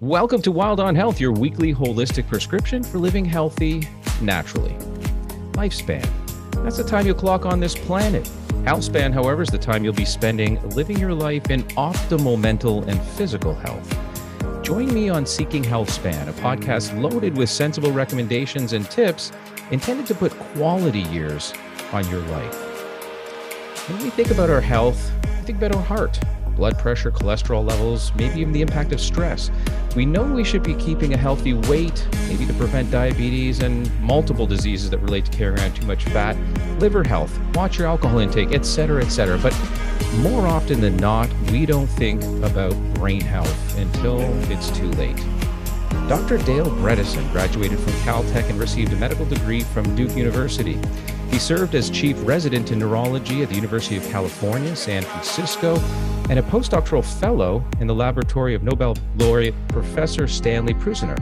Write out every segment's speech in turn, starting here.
Welcome to Wylde on Health, your weekly holistic prescription for living healthy naturally. Lifespan. That's the time you'll clock on this planet. Healthspan, however, is the time you'll be spending living your life in optimal mental and physical health. Join me on Seeking Healthspan, a podcast loaded with sensible recommendations and tips intended to put quality years on your life. When we think about our health, we think about our heart, blood pressure, cholesterol levels, maybe even the impact of stress. We know we should be keeping a healthy weight, maybe to prevent diabetes and multiple diseases that relate to carrying around too much fat, liver health, watch your alcohol intake, etc., etc. But more often than not, we don't think about brain health until it's too late. Dr. Dale Bredesen graduated from Caltech and received a medical degree from Duke University. He served as chief resident in neurology at the University of California, San Francisco, and a postdoctoral fellow in the laboratory of Nobel laureate Professor Stanley Prusiner.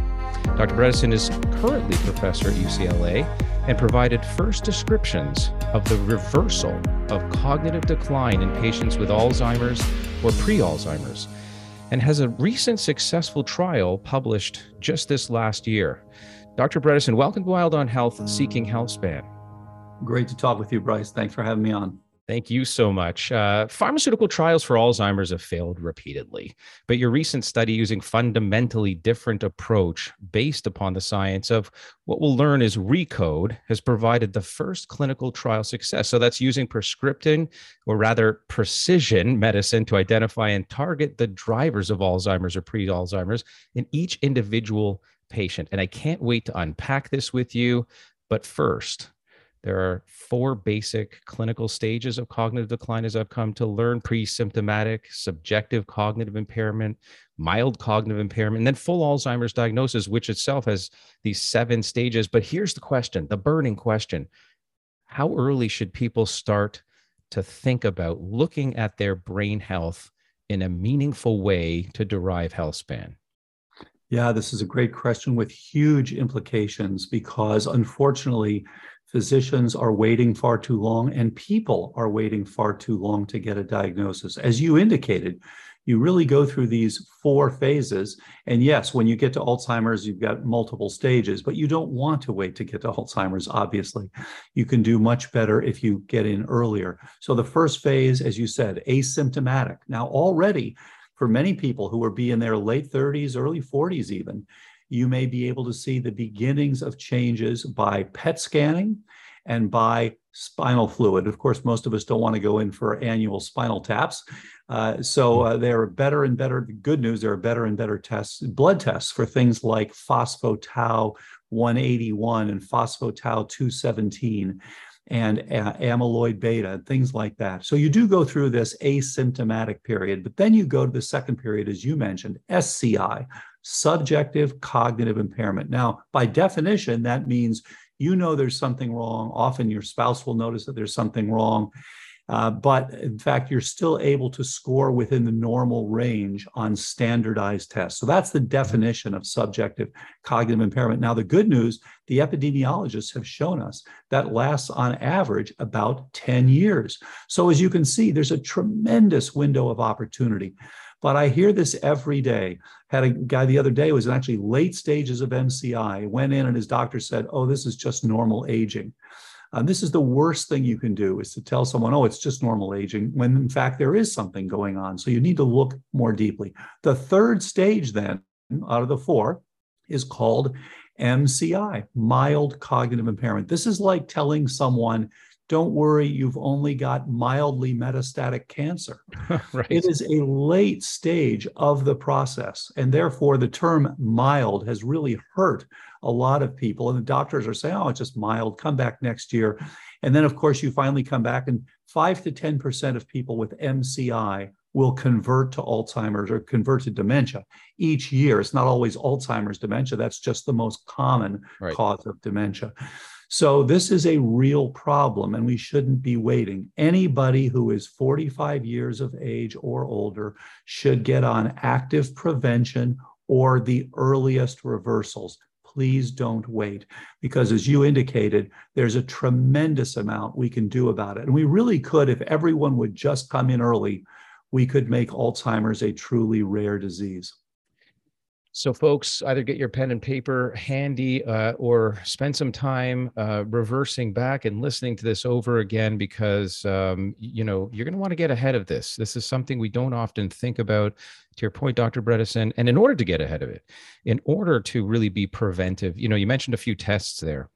Dr. Bredesen is currently professor at UCLA and provided first descriptions of the reversal of cognitive decline in patients with Alzheimer's or pre Alzheimer's, and has a recent successful trial published just this last year. Dr. Bredesen, welcome to Wylde on Health Seeking Healthspan. Great to talk with you, Bryce. Thanks for having me on. Thank you so much. Uh, pharmaceutical trials for Alzheimer's have failed repeatedly, but your recent study using fundamentally different approach based upon the science of what we'll learn is recode has provided the first clinical trial success. So that's using prescripting or rather precision medicine to identify and target the drivers of Alzheimer's or pre-Alzheimer's in each individual patient. And I can't wait to unpack this with you. But first, there are four basic clinical stages of cognitive decline, as I've come to learn pre symptomatic, subjective cognitive impairment, mild cognitive impairment, and then full Alzheimer's diagnosis, which itself has these seven stages. But here's the question the burning question How early should people start to think about looking at their brain health in a meaningful way to derive health span? Yeah, this is a great question with huge implications because unfortunately, physicians are waiting far too long and people are waiting far too long to get a diagnosis. As you indicated, you really go through these four phases. And yes, when you get to Alzheimer's, you've got multiple stages, but you don't want to wait to get to Alzheimer's, obviously. You can do much better if you get in earlier. So the first phase, as you said, asymptomatic. Now, already for many people who are be in their late 30s, early 40s, even, you may be able to see the beginnings of changes by PET scanning and by spinal fluid. Of course, most of us don't want to go in for annual spinal taps. Uh, so uh, there are better and better, good news, there are better and better tests, blood tests for things like phospho-tau 181 and phospho-tau 217 and uh, amyloid beta things like that. So you do go through this asymptomatic period, but then you go to the second period, as you mentioned, SCI, subjective cognitive impairment. Now, by definition, that means you know there's something wrong. Often your spouse will notice that there's something wrong. Uh, but in fact, you're still able to score within the normal range on standardized tests. So that's the definition of subjective cognitive impairment. Now, the good news the epidemiologists have shown us that lasts on average about 10 years. So, as you can see, there's a tremendous window of opportunity. But I hear this every day. Had a guy the other day was in actually late stages of MCI. Went in and his doctor said, "Oh, this is just normal aging." Uh, this is the worst thing you can do is to tell someone, "Oh, it's just normal aging," when in fact there is something going on. So you need to look more deeply. The third stage, then, out of the four, is called MCI, mild cognitive impairment. This is like telling someone don't worry, you've only got mildly metastatic cancer. right. It is a late stage of the process. And therefore, the term mild has really hurt a lot of people. And the doctors are saying, oh, it's just mild, come back next year. And then, of course, you finally come back, and 5 to 10% of people with MCI will convert to Alzheimer's or convert to dementia each year. It's not always Alzheimer's dementia, that's just the most common right. cause of dementia. So this is a real problem, and we shouldn't be waiting. Anybody who is 45 years of age or older should get on active prevention or the earliest reversals. Please don't wait because, as you indicated, there's a tremendous amount we can do about it. And we really could, if everyone would just come in early, we could make Alzheimer's a truly rare disease. So, folks, either get your pen and paper handy uh, or spend some time uh, reversing back and listening to this over again because, um, you know, you're going to want to get ahead of this. This is something we don't often think about. To your point, Dr. Bredesen, and in order to get ahead of it, in order to really be preventive, you know, you mentioned a few tests there.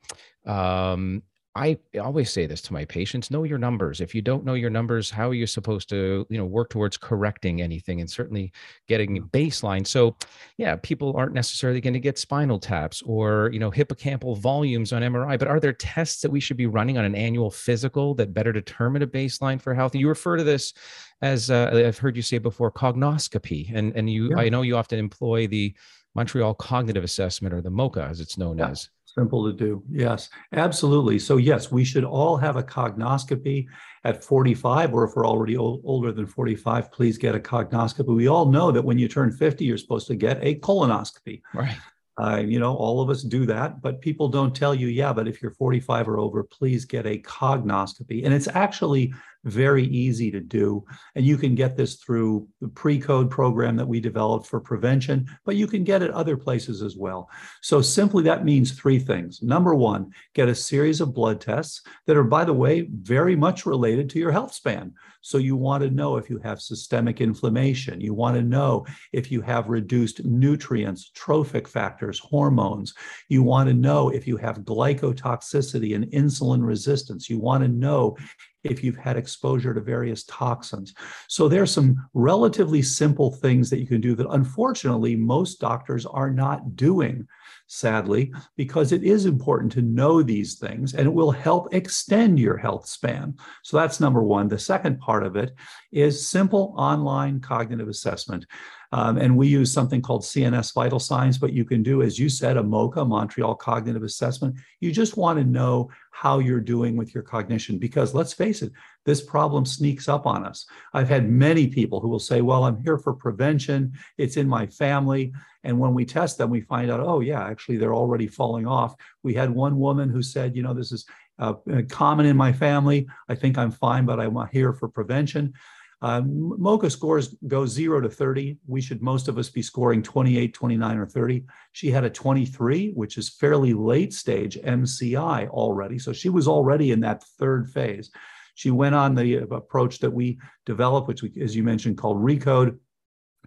Um, I always say this to my patients know your numbers. If you don't know your numbers, how are you supposed to, you know, work towards correcting anything and certainly getting a baseline? So, yeah, people aren't necessarily going to get spinal taps or, you know, hippocampal volumes on MRI, but are there tests that we should be running on an annual physical that better determine a baseline for health? And you refer to this as uh, I've heard you say before, cognoscopy. And, and you, yeah. I know you often employ the Montreal Cognitive Assessment or the MOCA as it's known yeah. as. Simple to do. Yes, absolutely. So, yes, we should all have a cognoscopy at 45, or if we're already old, older than 45, please get a cognoscopy. We all know that when you turn 50, you're supposed to get a colonoscopy. Right. Uh, you know, all of us do that, but people don't tell you, yeah, but if you're 45 or over, please get a cognoscopy. And it's actually very easy to do. And you can get this through the pre-code program that we developed for prevention, but you can get it other places as well. So simply that means three things. Number one, get a series of blood tests that are, by the way, very much related to your health span. So you want to know if you have systemic inflammation. You want to know if you have reduced nutrients, trophic factors, hormones. You want to know if you have glycotoxicity and insulin resistance. You want to know if you've had exposure to various toxins. So there are some relatively simple things that you can do that unfortunately most doctors are not doing, sadly, because it is important to know these things and it will help extend your health span. So that's number one. The second part of it is simple online cognitive assessment. Um, and we use something called CNS vital signs, but you can do, as you said, a MOCA, Montreal Cognitive Assessment. You just want to know how you're doing with your cognition because let's face it, this problem sneaks up on us. I've had many people who will say, Well, I'm here for prevention, it's in my family. And when we test them, we find out, oh, yeah, actually, they're already falling off. We had one woman who said, You know, this is uh, common in my family. I think I'm fine, but I'm here for prevention. Um, MOCA scores go zero to 30. We should, most of us, be scoring 28, 29, or 30. She had a 23, which is fairly late stage MCI already. So she was already in that third phase. She went on the approach that we developed, which, we, as you mentioned, called Recode.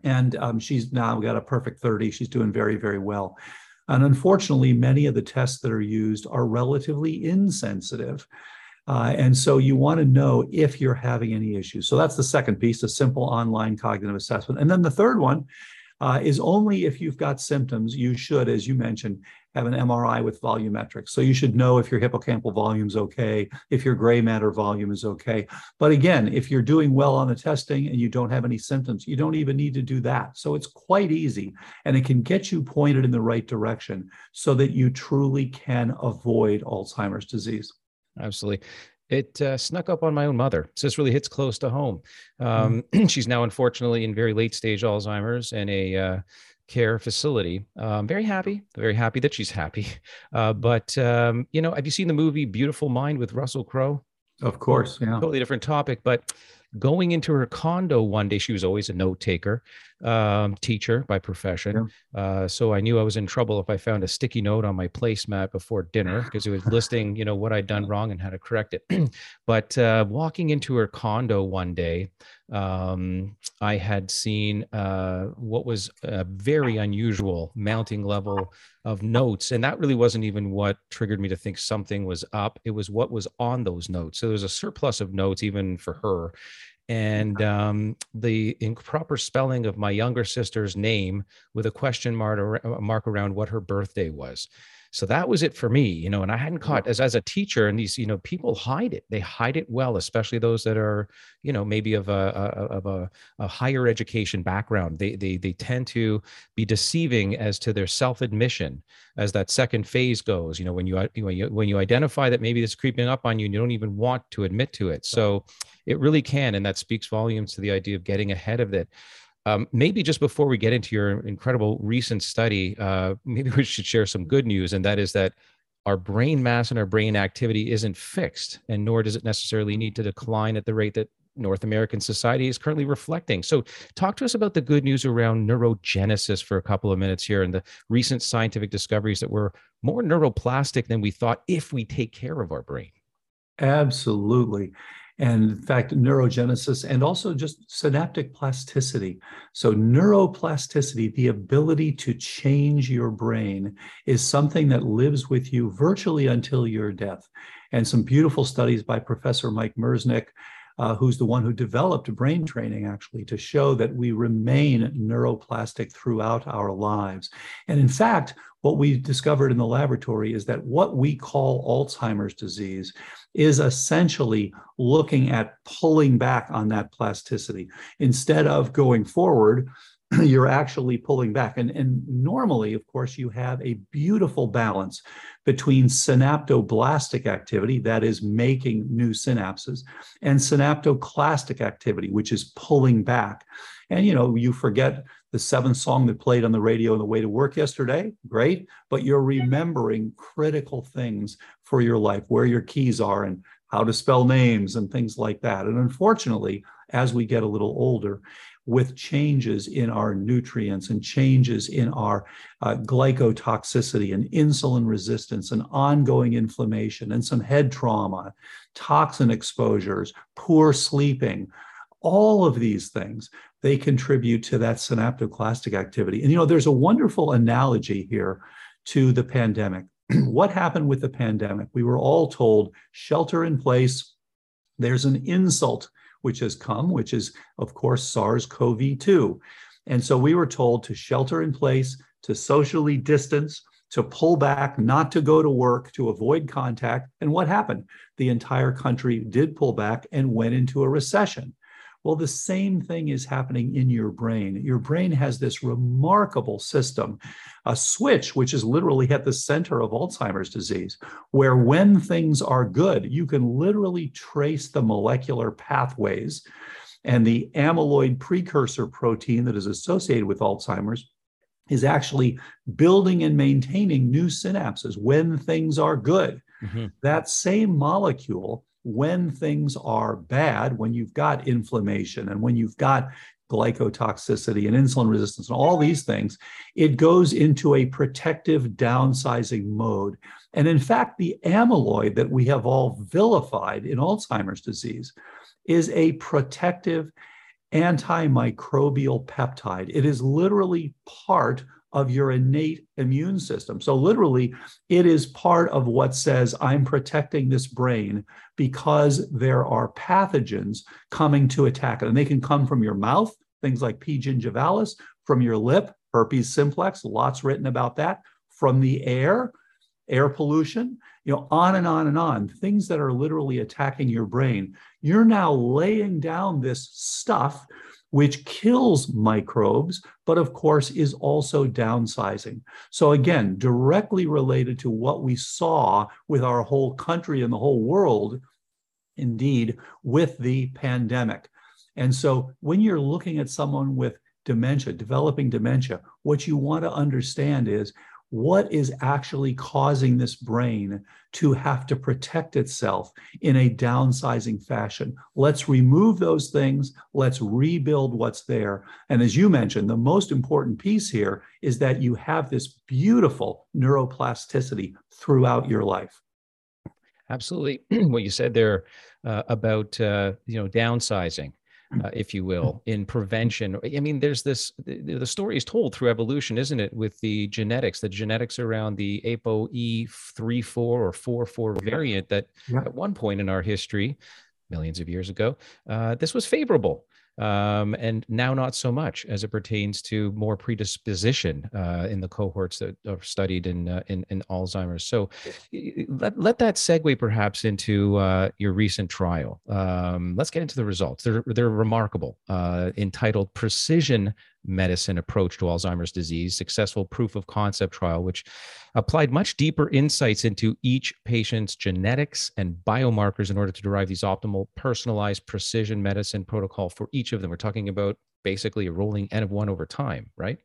And um, she's now got a perfect 30. She's doing very, very well. And unfortunately, many of the tests that are used are relatively insensitive. Uh, and so you want to know if you're having any issues. So that's the second piece, a simple online cognitive assessment. And then the third one uh, is only if you've got symptoms, you should, as you mentioned, have an MRI with volumetrics. So you should know if your hippocampal volume is okay, if your gray matter volume is okay. But again, if you're doing well on the testing and you don't have any symptoms, you don't even need to do that. So it's quite easy and it can get you pointed in the right direction so that you truly can avoid Alzheimer's disease. Absolutely. It uh, snuck up on my own mother. So this really hits close to home. Um, mm. she's now, unfortunately, in very late stage Alzheimer's and a uh, care facility. Um, very happy, very happy that she's happy. Uh, but, um, you know, have you seen the movie Beautiful Mind with Russell Crowe? Of course. Yeah. Totally different topic. But going into her condo one day, she was always a note taker um, teacher by profession. Yeah. Uh, so I knew I was in trouble if I found a sticky note on my placemat before dinner because it was listing, you know, what I'd done wrong and how to correct it. but uh, walking into her condo one day, um, I had seen uh, what was a very unusual mounting level of notes. And that really wasn't even what triggered me to think something was up. It was what was on those notes. So there was a surplus of notes, even for her and um, the improper spelling of my younger sister's name with a question mark, mark around what her birthday was. So that was it for me, you know, and I hadn't mm-hmm. caught as, as a teacher and these, you know, people hide it. They hide it well, especially those that are, you know, maybe of a, a of a, a higher education background. They, they, they tend to be deceiving as to their self-admission as that second phase goes, you know, when you, when you, when you identify that maybe this creeping up on you and you don't even want to admit to it. So it really can. And that speaks volumes to the idea of getting ahead of it. Um, maybe just before we get into your incredible recent study, uh, maybe we should share some good news, and that is that our brain mass and our brain activity isn't fixed, and nor does it necessarily need to decline at the rate that North American society is currently reflecting. So, talk to us about the good news around neurogenesis for a couple of minutes here and the recent scientific discoveries that we're more neuroplastic than we thought if we take care of our brain. Absolutely. And in fact, neurogenesis and also just synaptic plasticity. So, neuroplasticity, the ability to change your brain, is something that lives with you virtually until your death. And some beautiful studies by Professor Mike Merzenich uh, who's the one who developed brain training actually to show that we remain neuroplastic throughout our lives. And in fact, what we discovered in the laboratory is that what we call Alzheimer's disease is essentially looking at pulling back on that plasticity. Instead of going forward, you're actually pulling back. And, and normally, of course, you have a beautiful balance between synaptoblastic activity, that is making new synapses, and synaptoclastic activity, which is pulling back. And you know, you forget the seventh song that played on the radio on the way to work yesterday, great, but you're remembering critical things for your life, where your keys are and how to spell names and things like that. And unfortunately, as we get a little older, with changes in our nutrients and changes in our uh, glycotoxicity and insulin resistance and ongoing inflammation and some head trauma, toxin exposures, poor sleeping, all of these things they contribute to that synaptoclastic activity. And you know there's a wonderful analogy here to the pandemic. What happened with the pandemic? We were all told shelter in place there's an insult which has come, which is, of course, SARS CoV 2. And so we were told to shelter in place, to socially distance, to pull back, not to go to work, to avoid contact. And what happened? The entire country did pull back and went into a recession. Well, the same thing is happening in your brain. Your brain has this remarkable system, a switch, which is literally at the center of Alzheimer's disease, where when things are good, you can literally trace the molecular pathways and the amyloid precursor protein that is associated with Alzheimer's is actually building and maintaining new synapses when things are good. Mm-hmm. That same molecule when things are bad, when you've got inflammation and when you've got glycotoxicity and insulin resistance and all these things, it goes into a protective downsizing mode. And in fact, the amyloid that we have all vilified in Alzheimer's disease is a protective antimicrobial peptide. It is literally part of your innate immune system. So, literally, it is part of what says, I'm protecting this brain because there are pathogens coming to attack it. And they can come from your mouth, things like P. gingivalis, from your lip, herpes simplex, lots written about that, from the air, air pollution, you know, on and on and on, things that are literally attacking your brain. You're now laying down this stuff which kills microbes, but of course is also downsizing. So, again, directly related to what we saw with our whole country and the whole world, indeed, with the pandemic. And so, when you're looking at someone with dementia, developing dementia, what you want to understand is what is actually causing this brain to have to protect itself in a downsizing fashion. Let's remove those things. Let's rebuild what's there. And as you mentioned, the most important piece here is that you have this beautiful neuroplasticity throughout your life. Absolutely. what you said there uh, about uh, you know downsizing uh, if you will, in prevention. I mean, there's this, the, the, story is told through evolution, isn't it, with the genetics, the genetics around the ApoE34 or 44 variant that yeah. at one point in our history, millions of years ago, uh, this was favorable um, and now not so much as it pertains to more predisposition uh, in the cohorts that are studied in uh, in, in, Alzheimer's. So let, let that segue perhaps into uh, your recent trial. Um, let's get into the results. They're they're remarkable. Uh, entitled "Precision medicine approach to Alzheimer's disease, successful proof of concept trial, which applied much deeper insights into each patient's genetics and biomarkers in order to derive these optimal personalized precision medicine protocol for each of them. We're talking about basically a rolling N of one over time, right?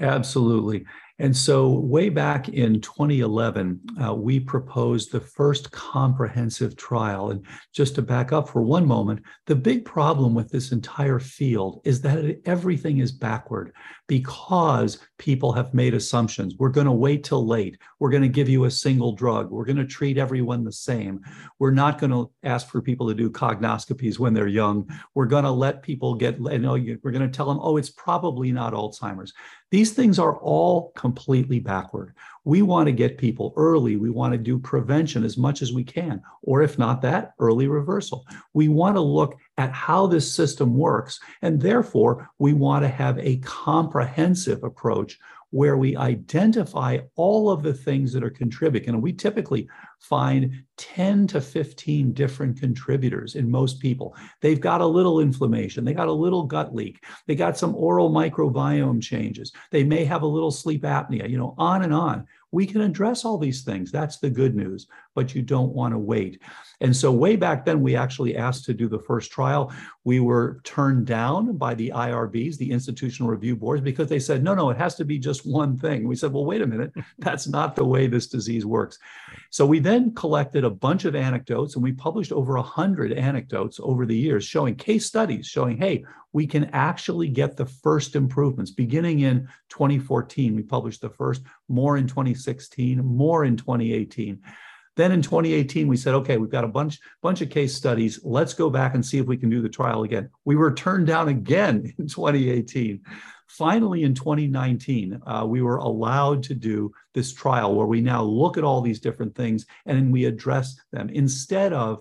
Absolutely. And so, way back in 2011, uh, we proposed the first comprehensive trial. And just to back up for one moment, the big problem with this entire field is that everything is backward because people have made assumptions. We're going to wait till late. We're going to give you a single drug. We're going to treat everyone the same. We're not going to ask for people to do cognoscopies when they're young. We're going to let people get, you know, we're going to tell them, oh, it's probably not Alzheimer's. These things are all completely backward. We want to get people early. We want to do prevention as much as we can, or if not that, early reversal. We want to look at how this system works, and therefore we want to have a comprehensive approach where we identify all of the things that are contributing. And we typically find 10 to 15 different contributors in most people. They've got a little inflammation, they got a little gut leak, they got some oral microbiome changes, they may have a little sleep apnea, you know, on and on. We can address all these things. That's the good news, but you don't want to wait. And so, way back then, we actually asked to do the first trial. We were turned down by the IRBs, the institutional review boards, because they said, no, no, it has to be just one thing. We said, well, wait a minute, that's not the way this disease works. So, we then collected a bunch of anecdotes and we published over 100 anecdotes over the years showing case studies showing, hey, we can actually get the first improvements. Beginning in 2014, we published the first, more in 2016, more in 2018. Then in 2018, we said, okay, we've got a bunch, bunch of case studies. Let's go back and see if we can do the trial again. We were turned down again in 2018. Finally, in 2019, uh, we were allowed to do this trial where we now look at all these different things and we address them instead of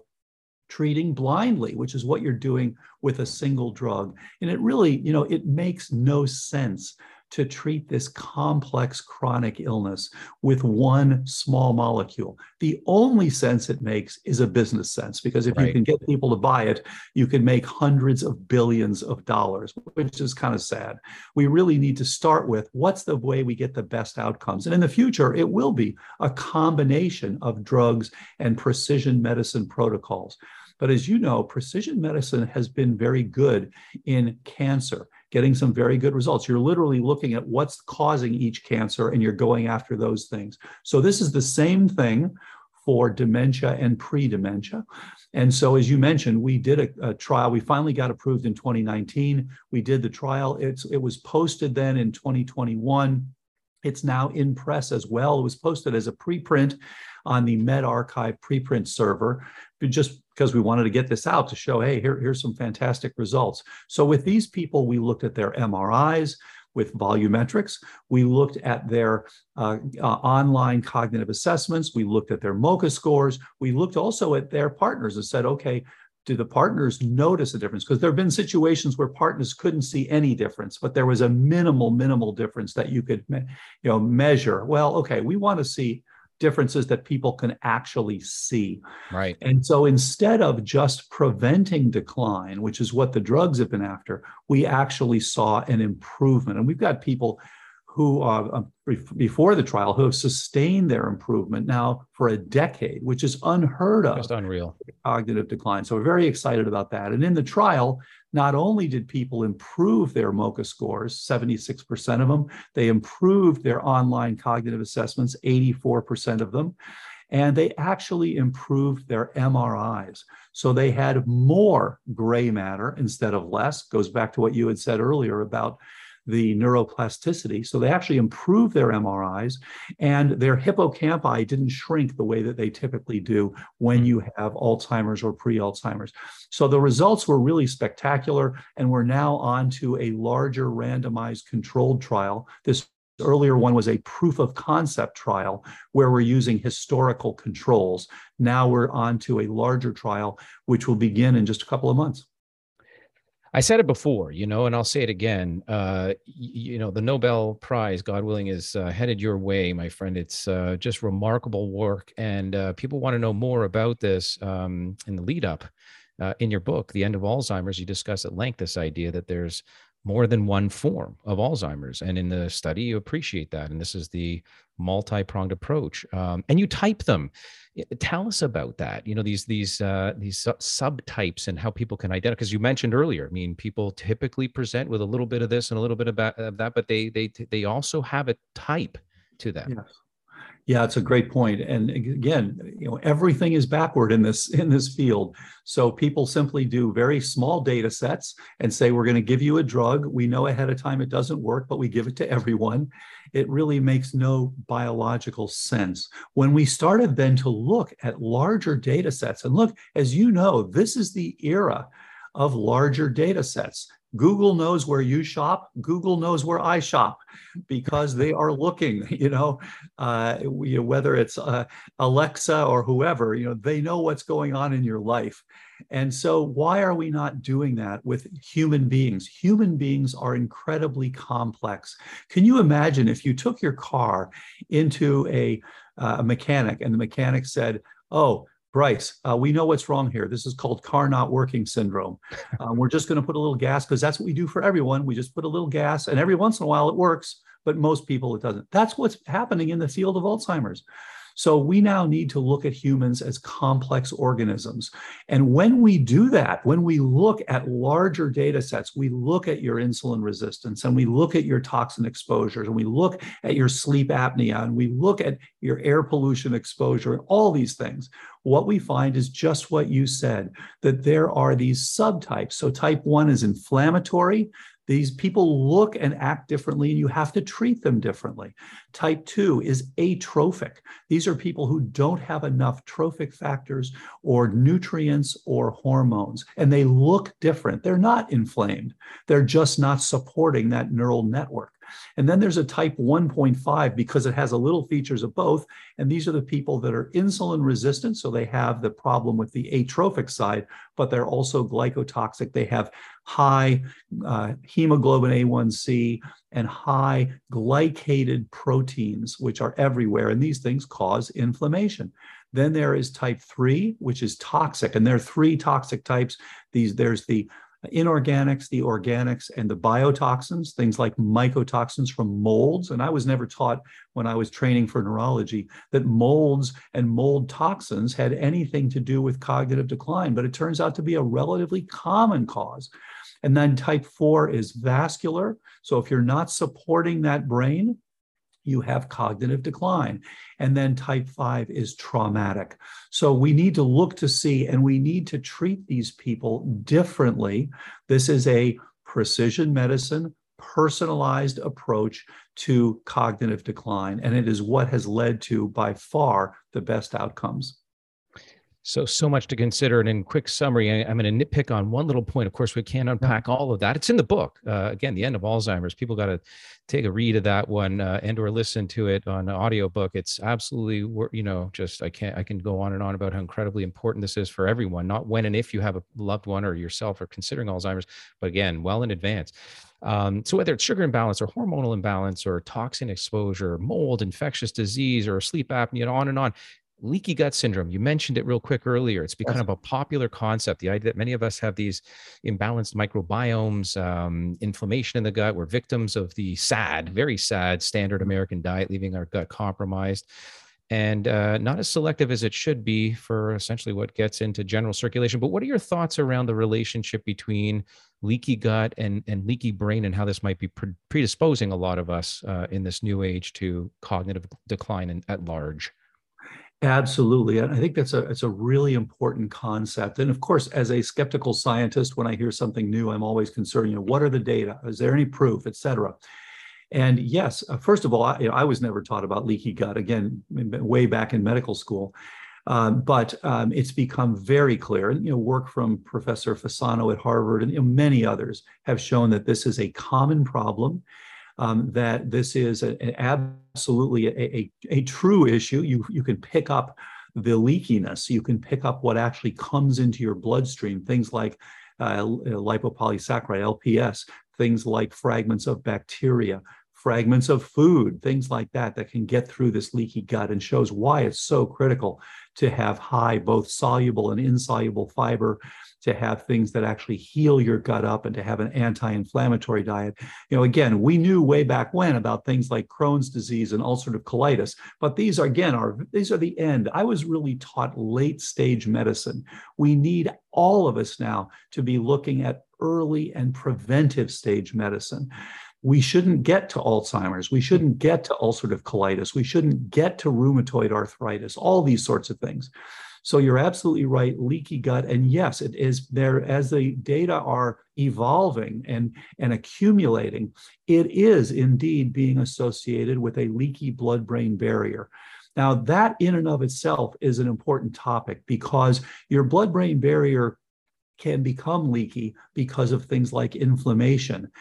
treating blindly, which is what you're doing with a single drug. And it really, you know, it makes no sense to treat this complex chronic illness with one small molecule. The only sense it makes is a business sense, because if right. you can get people to buy it, you can make hundreds of billions of dollars, which is kind of sad. We really need to start with what's the way we get the best outcomes. And in the future, it will be a combination of drugs and precision medicine protocols. But as you know, precision medicine has been very good in cancer, getting some very good results. You're literally looking at what's causing each cancer and you're going after those things. So this is the same thing for dementia and pre-dementia. And so, as you mentioned, we did a, a, trial. We finally got approved in 2019. We did the trial. It's, it was posted then in 2021. It's now in press as well. It was posted as a preprint on the medRxiv preprint server, just because we wanted to get this out to show, hey, here, here's some fantastic results. So with these people, we looked at their MRIs with volumetrics. We looked at their uh, uh, online cognitive assessments. We looked at their MoCA scores. We looked also at their partners and said, okay, do the partners notice a difference? Because there have been situations where partners couldn't see any difference, but there was a minimal, minimal difference that you could, you know, measure. Well, okay, we want to see differences that people can actually see. Right. And so instead of just preventing decline, which is what the drugs have been after, we actually saw an improvement. And we've got people who uh, uh before the trial who have sustained their improvement now for a decade, which is unheard of. Just unreal. Cognitive decline. So we're very excited about that. And in the trial, not only did people improve their MoCA scores, 76% of them, they improved their online cognitive assessments, 84% of them, and they actually improved their MRIs. So they had more gray matter instead of less. Goes back to what you had said earlier about the neuroplasticity. So they actually improved their MRIs and their hippocampi didn't shrink the way that they typically do when hmm. you have Alzheimer's or pre Alzheimer's. So the results were really spectacular. And we're now on to a larger randomized controlled trial. This earlier one was a proof of concept trial where we're using historical controls. Now we're on to a larger trial, which will begin in just a couple of months. I said it before, you know, and I'll say it again. Uh, you, know, the Nobel Prize, God willing, is uh, headed your way, my friend. It's uh, just remarkable work, and uh, people want to know more about this um, in the lead up. Uh, in your book, The End of Alzheimer's, you discuss at length this idea that there's more than one form of Alzheimer's. And in the study, you appreciate that. And this is the multi pronged approach. Um, and you type them. Tell us about that. You know, these, these, uh, these subtypes and how people can identify, because you mentioned earlier, I mean, people typically present with a little bit of this and a little bit of that, but they, they, they also have a type to them. Yes. Yeah, it's a great point. And again, you know, everything is backward in this in this field. So people simply do very small data sets and say we're going to give you a drug. We know ahead of time it doesn't work, but we give it to everyone. It really makes no biological sense. When we started then to look at larger data sets, and look, as you know, this is the era of larger data sets. Google knows where you shop. Google knows where I shop because they are looking, you know, uh, whether it's uh, Alexa or whoever, you know, they know what's going on in your life. And so, why are we not doing that with human beings? Human beings are incredibly complex. Can you imagine if you took your car into a, uh, a mechanic and the mechanic said, Oh, Bryce, uh, we know what's wrong here. This is called car not working syndrome. Um, we're just going to put a little gas because that's what we do for everyone. We just put a little gas, and every once in a while it works, but most people it doesn't. That's what's happening in the field of Alzheimer's. So we now need to look at humans as complex organisms. And when we do that, when we look at larger data sets, we look at your insulin resistance and we look at your toxin exposures and we look at your sleep apnea and we look at your air pollution exposure and all these things, what we find is just what you said that there are these subtypes. So, type one is inflammatory, these people look and act differently, and you have to treat them differently. Type 2 is atrophic. These are people who don't have enough trophic factors or nutrients or hormones, and they look different. They're not inflamed, they're just not supporting that neural network. And then there's a type 1.5 because it has a little features of both. And these are the people that are insulin resistant. So they have the problem with the atrophic side, but they're also glycotoxic. They have high uh, hemoglobin A1C and high glycated proteins, which are everywhere. And these things cause inflammation. Then there is type 3, which is toxic. And there are three toxic types. These there's the inorganics, the organics, and the biotoxins, things like mycotoxins from molds. And I was never taught when I was training for neurology that molds and mold toxins had anything to do with cognitive decline, but it turns out to be a relatively common cause. And then type four is vascular. So if you're not supporting that brain, you have cognitive decline. And then type 5 is traumatic. So we need to look to see and we need to treat these people differently. This is a precision medicine, personalized approach to cognitive decline. And it is what has led to, by far, the best outcomes. So, so much to consider. And in quick summary, I, am going to nitpick on one little point. Of course, we can't unpack all of that. It's in the book. Uh, again, the end of Alzheimer's. People got to take a read of that one uh, and or listen to it on an audiobook. It's absolutely, you know, just I can't, I can go on and on about how incredibly important this is for everyone, not when and if you have a loved one or yourself are considering Alzheimer's, but again, well in advance. Um, so whether it's sugar imbalance or hormonal imbalance or toxin exposure, mold, infectious disease, or sleep apnea, on and on, leaky gut syndrome. You mentioned it real quick earlier. It's become yes. a popular concept. The idea that many of us have these imbalanced microbiomes um, inflammation in the gut. We're victims of the sad very sad standard mm-hmm. american diet leaving our gut compromised. And uh, not as selective as it should be for essentially what gets into general circulation. But what are your thoughts around the relationship between leaky gut and, and leaky brain and how this might be predisposing a lot of us uh, in this new age to cognitive decline in, at large Absolutely. And I think that's a it's a really important concept. And of course, as a skeptical scientist, when I hear something new, I'm always concerned, you know, what are the data? Is there any proof, et cetera? And yes, uh, first of all, I, you know, I, was never taught about leaky gut, again, way back in medical school. Um, but um, it's become very clear, and you know, work from Professor Fasano at Harvard and you know, many others have shown that this is a common problem um, that this is a, a, absolutely a, a, true issue. You, you can pick up the leakiness, you can pick up what actually comes into your bloodstream, things like uh, lipopolysaccharide, LPS, things like fragments of bacteria, fragments of food, things like that, that can get through this leaky gut and shows why it's so critical to have high, both soluble and insoluble fiber, to have things that actually heal your gut up and to have an anti-inflammatory diet. You know, again, we knew way back when about things like Crohn's disease and ulcerative colitis, but these are again are these are the end. I was really taught late stage medicine. We need all of us now to be looking at early and preventive stage medicine we shouldn't get to Alzheimer's. We shouldn't get to ulcerative colitis. We shouldn't get to rheumatoid arthritis, all these sorts of things. So you're absolutely right, leaky gut. And yes, it is there as the data are evolving and, and accumulating, it is indeed being associated with a leaky blood brain barrier. Now, that in and of itself is an important topic because your blood brain barrier can become leaky because of things like inflammation.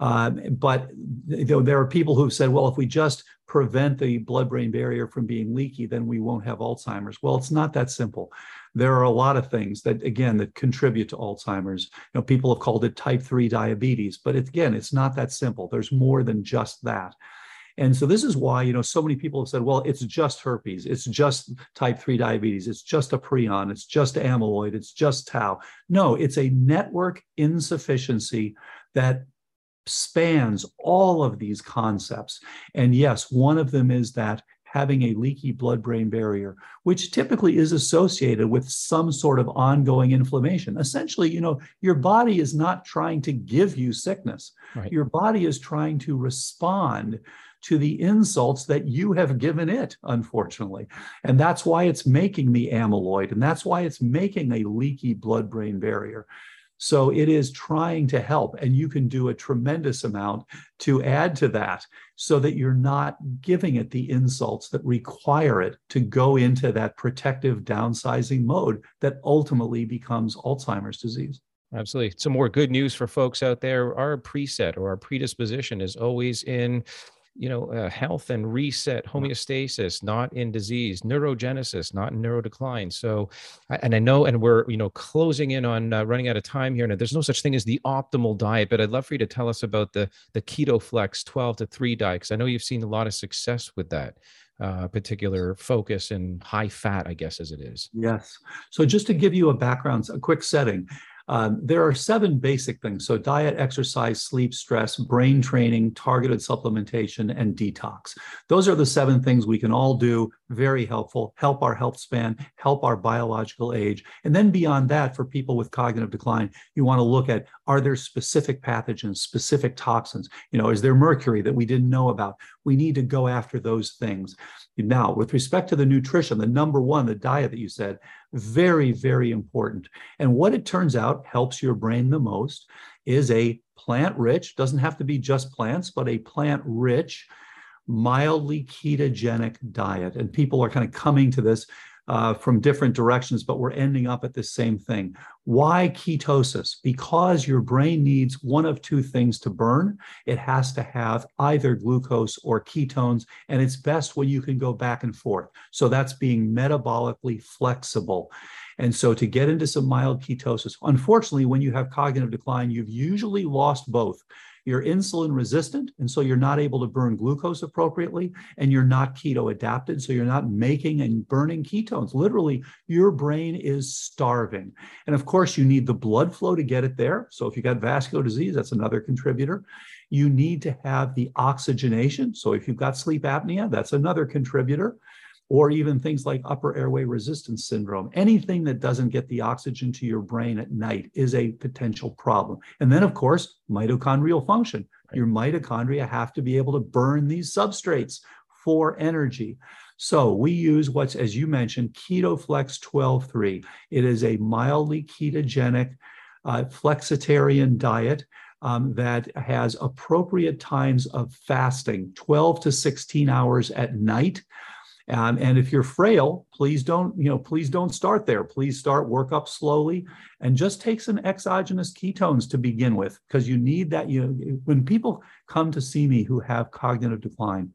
Um, but there are people who've said, well, if we just prevent the blood brain barrier from being leaky, then we won't have Alzheimer's. Well, it's not that simple. There are a lot of things that, again, that contribute to Alzheimer's. You know, people have called it type 3 diabetes, but it, again, it's not that simple. There's more than just that. And so this is why, you know, so many people have said, well, it's just herpes, it's just type 3 diabetes, it's just a prion, it's just amyloid, it's just tau. No, it's a network insufficiency that spans all of these concepts. And yes, one of them is that having a leaky blood brain barrier, which typically is associated with some sort of ongoing inflammation. Essentially, you know, your body is not trying to give you sickness, right. your body is trying to respond to the insults that you have given it, unfortunately. And that's why it's making the amyloid, and that's why it's making a leaky blood brain barrier. So it is trying to help, and you can do a tremendous amount to add to that so that you're not giving it the insults that require it to go into that protective downsizing mode that ultimately becomes Alzheimer's disease. Absolutely. Some more good news for folks out there. Our preset or our predisposition is always in you know, uh, health and reset, homeostasis, not in disease, neurogenesis, not in neurodecline. So, and I know, and we're, you know, closing in on uh, running out of time here. And there's no such thing as the optimal diet, but I'd love for you to tell us about the, the Keto Flex 12 to 3 diet, because I know you've seen a lot of success with that. Uh, particular focus and high fat, I guess, as it is. Yes. So, just to give you a background, a quick setting, um, there are seven basic things. So, diet, exercise, sleep, stress, brain training, targeted supplementation, and detox. Those are the seven things we can all do. Very helpful, help our health span, help our biological age. And then beyond that, for people with cognitive decline, you want to look at are there specific pathogens, specific toxins? You know, is there mercury that we didn't know about? We need to go after those things. Now, with respect to the nutrition, the number one, the diet that you said, very, very important. And what it turns out helps your brain the most is a plant rich, doesn't have to be just plants, but a plant rich, mildly ketogenic diet. And people are kind of coming to this uh, from different directions, but we're ending up at the same thing. Why ketosis? Because your brain needs one of two things to burn. It has to have either glucose or ketones, and it's best when you can go back and forth. So that's being metabolically flexible. And so to get into some mild ketosis, unfortunately, when you have cognitive decline, you've usually lost both you're insulin resistant, and so you're not able to burn glucose appropriately, and you're not keto adapted, so you're not making and burning ketones. Literally, your brain is starving. And of course, you need the blood flow to get it there. So if you've got vascular disease, that's another contributor. You need to have the oxygenation. So if you've got sleep apnea, that's another contributor or even things like upper airway resistance syndrome. Anything that doesn't get the oxygen to your brain at night is a potential problem. And then, of course, mitochondrial function. Right. Your mitochondria have to be able to burn these substrates for energy. So we use what's, as you mentioned, KetoFlex 12.3. It is a mildly ketogenic uh, flexitarian diet um, that has appropriate times of fasting, 12 to 16 hours at night. Um, and if you're frail, please don't, you know, please don't start there. Please start work up slowly and just take some exogenous ketones to begin with, because you need that. You know, when people come to see me who have cognitive decline,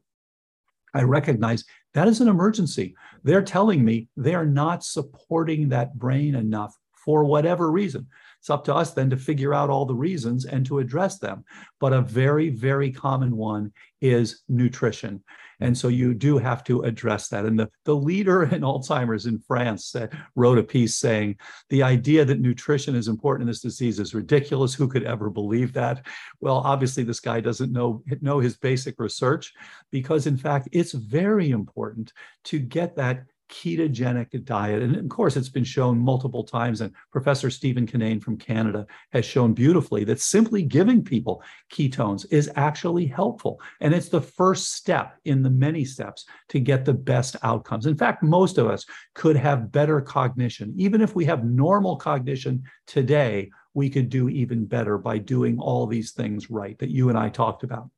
I recognize that is an emergency. They're telling me they are not supporting that brain enough for whatever reason. It's up to us then to figure out all the reasons and to address them. But a very, very common one is nutrition. And so you do have to address that. And the, the leader in Alzheimer's in France wrote a piece saying the idea that nutrition is important in this disease is ridiculous. Who could ever believe that? Well, obviously, this guy doesn't know, know his basic research because, in fact, it's very important to get that ketogenic diet. And of course, it's been shown multiple times, and Professor Stephen Cunnane from Canada has shown beautifully that simply giving people ketones is actually helpful. And it's the first step in the many steps to get the best outcomes. In fact, most of us could have better cognition. Even if we have normal cognition today, we could do even better by doing all these things right that you and I talked about.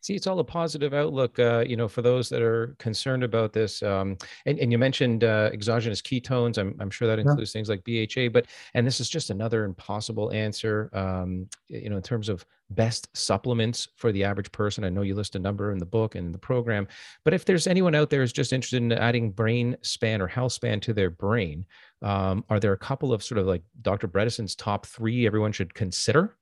See, it's all a positive outlook, uh, you know, for those that are concerned about this. Um, and, and you mentioned uh, exogenous ketones. I'm, I'm sure that includes yeah. things like BHA, but, and this is just another impossible answer, um, you know, in terms of best supplements for the average person. I know you list a number in the book and the program, but if there's anyone out there who's just interested in adding brain span or health span to their brain, um, are there a couple of sort of like Dr. Bredesen's top three everyone should consider?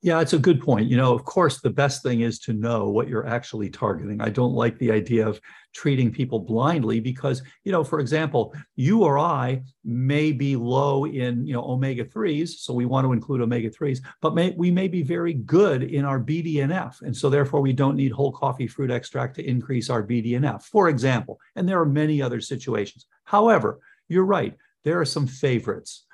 Yeah, it's a good point. You know, of course, the best thing is to know what you're actually targeting. I don't like the idea of treating people blindly because, you know, for example, you or I may be low in, you know, omega 3s, so we want to include omega 3s, but may, we may be very good in our BDNF. And so therefore we don't need whole coffee fruit extract to increase our BDNF, for example. And there are many other situations. However, you're right. There are some favorites.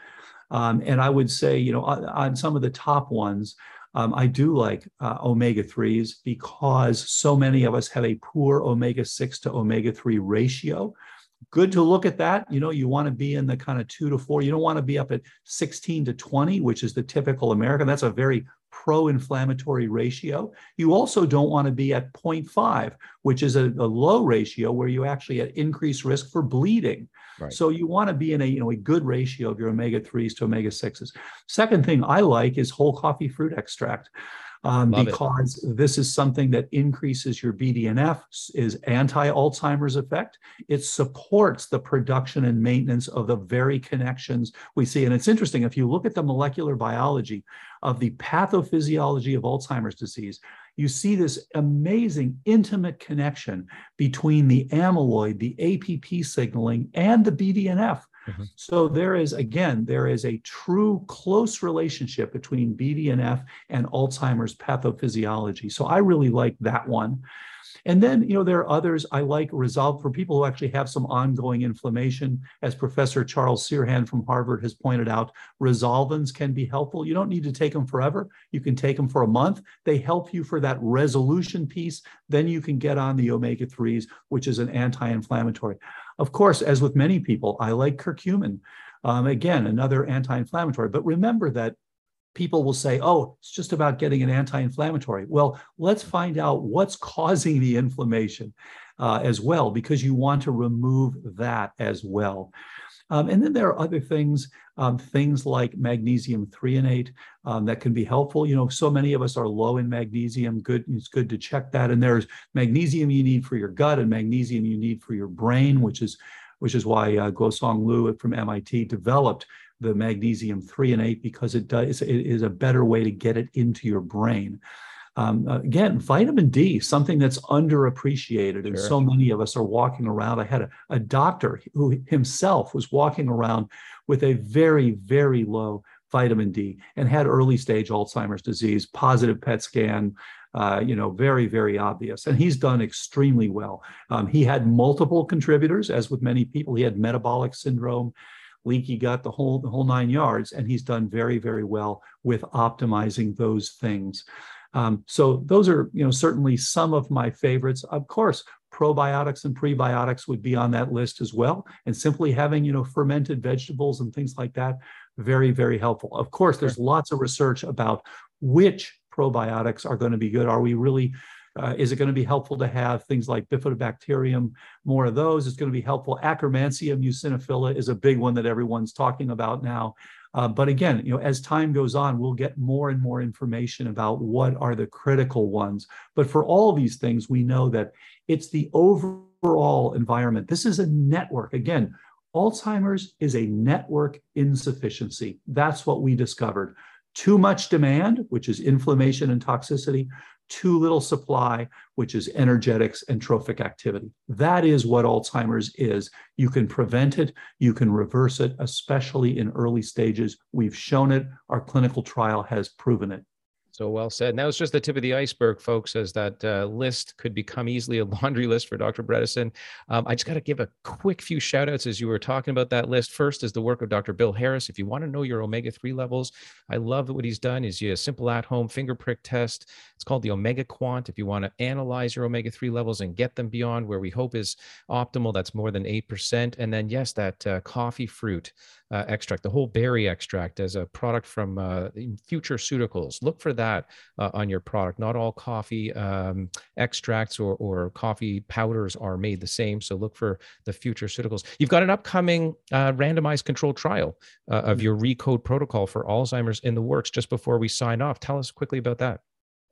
Um, and I would say, you know, on, on some of the top ones, um, I do like uh, omega 3s because so many of us have a poor omega 6 to omega 3 ratio. Good to look at that. You know, you want to be in the kind of two to four. You don't want to be up at 16 to 20, which is the typical American. That's a very pro inflammatory ratio. You also don't want to be at 0.5, which is a, a low ratio where you actually at increased risk for bleeding. Right. So you want to be in a you know a good ratio of your omega 3s to omega 6s. Second thing I like is whole coffee fruit extract. Um, because it. this is something that increases your BDNF, is anti-Alzheimer's effect. It supports the production and maintenance of the very connections we see. And it's interesting, if you look at the molecular biology of the pathophysiology of Alzheimer's disease, you see this amazing intimate connection between the amyloid, the APP signaling, and the BDNF. Mm-hmm. So there is, again, there is a true close relationship between BDNF and Alzheimer's pathophysiology. So I really like that one. And then, you know, there are others I like resolve for people who actually have some ongoing inflammation. As Professor Charles Serhan from Harvard has pointed out, resolvins can be helpful. You don't need to take them forever. You can take them for a month. They help you for that resolution piece. Then you can get on the omega 3s, which is an anti inflammatory. Of course, as with many people, I like curcumin. Um, again, another anti inflammatory. But remember that people will say, oh, it's just about getting an anti inflammatory. Well, let's find out what's causing the inflammation uh, as well, because you want to remove that as well. Um, and then there are other things, um, things like magnesium threonate um, that can be helpful. You know, so many of us are low in magnesium. Good, it's good to check that. And there's magnesium you need for your gut and magnesium you need for your brain, which is which is why uh, Guosong from MIT developed the magnesium threonate because it does it is a better way to get it into your brain. Um, again, vitamin D, something that's underappreciated, and so many of us are walking around. I had a, a doctor who himself was walking around with a very, very low vitamin D and had early stage Alzheimer's disease, positive PET scan, uh, you know, very, very obvious. And he's done extremely well. Um, he had multiple contributors, as with many people. He had metabolic syndrome leaky gut, the whole the whole nine yards, and he's done very very well with optimizing those things. Um, so those are you know certainly some of my favorites. Of course, probiotics and prebiotics would be on that list as well, and simply having you know fermented vegetables and things like that very very helpful. Of course, there's lots of research about which probiotics are going to be good. Are we really uh, is it going to be helpful to have things like bifidobacterium, more of those? It's going to be helpful. Akkermansia muciniphila is a big one that everyone's talking about now. Uh, but again, you know, as time goes on, we'll get more and more information about what are the critical ones. But for all these things, we know that it's the overall environment. This is a network. Again, Alzheimer's is a network insufficiency. That's what we discovered. Too much demand, which is inflammation and toxicity, too little supply, which is energetics and trophic activity. That is what Alzheimer's is. You can prevent it, you can reverse it, especially in early stages. We've shown it, our clinical trial has proven it. So well said. Now it's just the tip of the iceberg, folks, as that uh, list could become easily a laundry list for Dr. Bredesen. Um, I just got to give a quick few shout outs as you were talking about that list. First is the work of Dr. Bill Harris. If you want to know your omega 3 levels, I love what he's done is a simple at home finger prick test. It's called the Omega Quant. If you want to analyze your omega 3 levels and get them beyond where we hope is optimal, that's more than 8%. And then, yes, that uh, coffee fruit uh, extract, the whole berry extract as a product from uh, Futureceuticals. Look for that uh, on your product. Not all coffee um, extracts or, or coffee powders are made the same. So look for the future Futureceuticals. You've got an upcoming uh, randomized controlled trial uh, of your recode protocol for Alzheimer's in the works just before we sign off. Tell us quickly about that.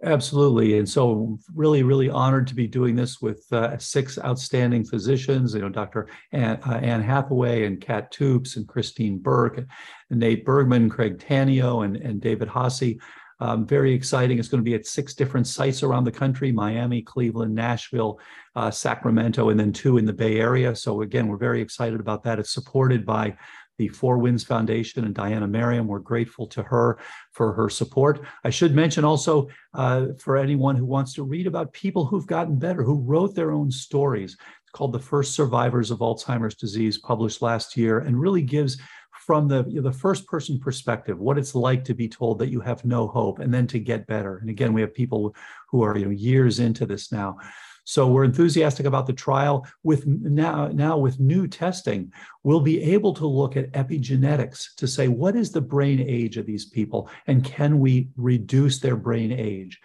Absolutely. And so really, really honored to be doing this with uh, six outstanding physicians, you know, Dr. Ann, uh, Ann Hathaway and Kat Toups and Christine Burke and Nate Bergman, Craig Tanio and, and David Haase. Um, very exciting. It's going to be at six different sites around the country, Miami, Cleveland, Nashville, uh, Sacramento, and then two in the Bay Area. So again, we're very excited about that. It's supported by the Four Winds Foundation and Diana Merriam. We're grateful to her for her support. I should mention also uh, for anyone who wants to read about people who've gotten better, who wrote their own stories. It's called The First Survivors of Alzheimer's Disease, published last year, and really gives from the, you know, the first person perspective, what it's like to be told that you have no hope and then to get better. And again, we have people who are you know, years into this now. So we're enthusiastic about the trial. With now, now with new testing, we'll be able to look at epigenetics to say what is the brain age of these people and can we reduce their brain age?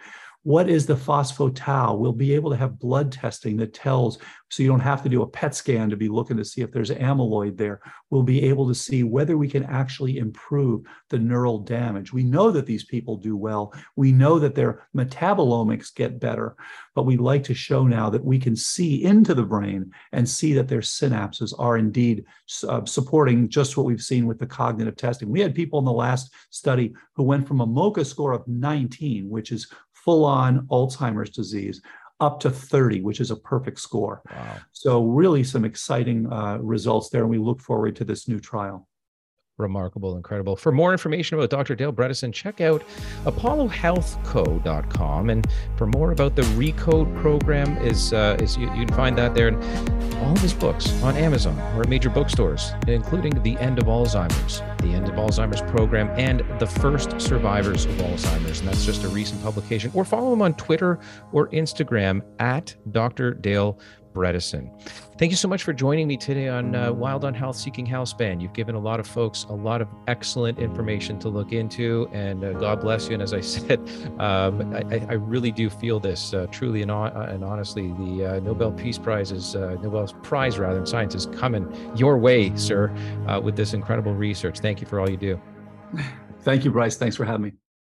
What is the phospho-tau? We'll be able to have blood testing that tells so you don't have to do a PET scan to be looking to see if there's amyloid there. We'll be able to see whether we can actually improve the neural damage. We know that these people do well. We know that their metabolomics get better, but we'd like to show now that we can see into the brain and see that their synapses are indeed uh, supporting just what we've seen with the cognitive testing. We had people in the last study who went from a MoCA score of 19, which is full on Alzheimer's disease, up to 30, which is a perfect score. Wow. So, really, some exciting uh, results there. And we look forward to this new trial. Remarkable, incredible. For more information about Dr. Dale Bredesen, check out apollohealthco.com. And for more about the Recode program, is uh, is you, you, can find that there. And all of his books on Amazon or at major bookstores, including The End of Alzheimer's, The End of Alzheimer's program, and The First Survivors of Alzheimer's. And that's just a recent publication. Or follow him on Twitter or Instagram at Dr. Dale Bredesen. Thank you so much for joining me today on uh, Wylde on Health Seeking Healthspan. You've given a lot of folks a lot of excellent information to look into, and uh, God bless you. And as I said, um, I, I, really do feel this uh, truly and, and, honestly. The uh, Nobel Peace Prize is uh, Nobel Prize rather in science is coming your way, sir, uh, with this incredible research. Thank you for all you do. Thank you, Bryce. Thanks for having me.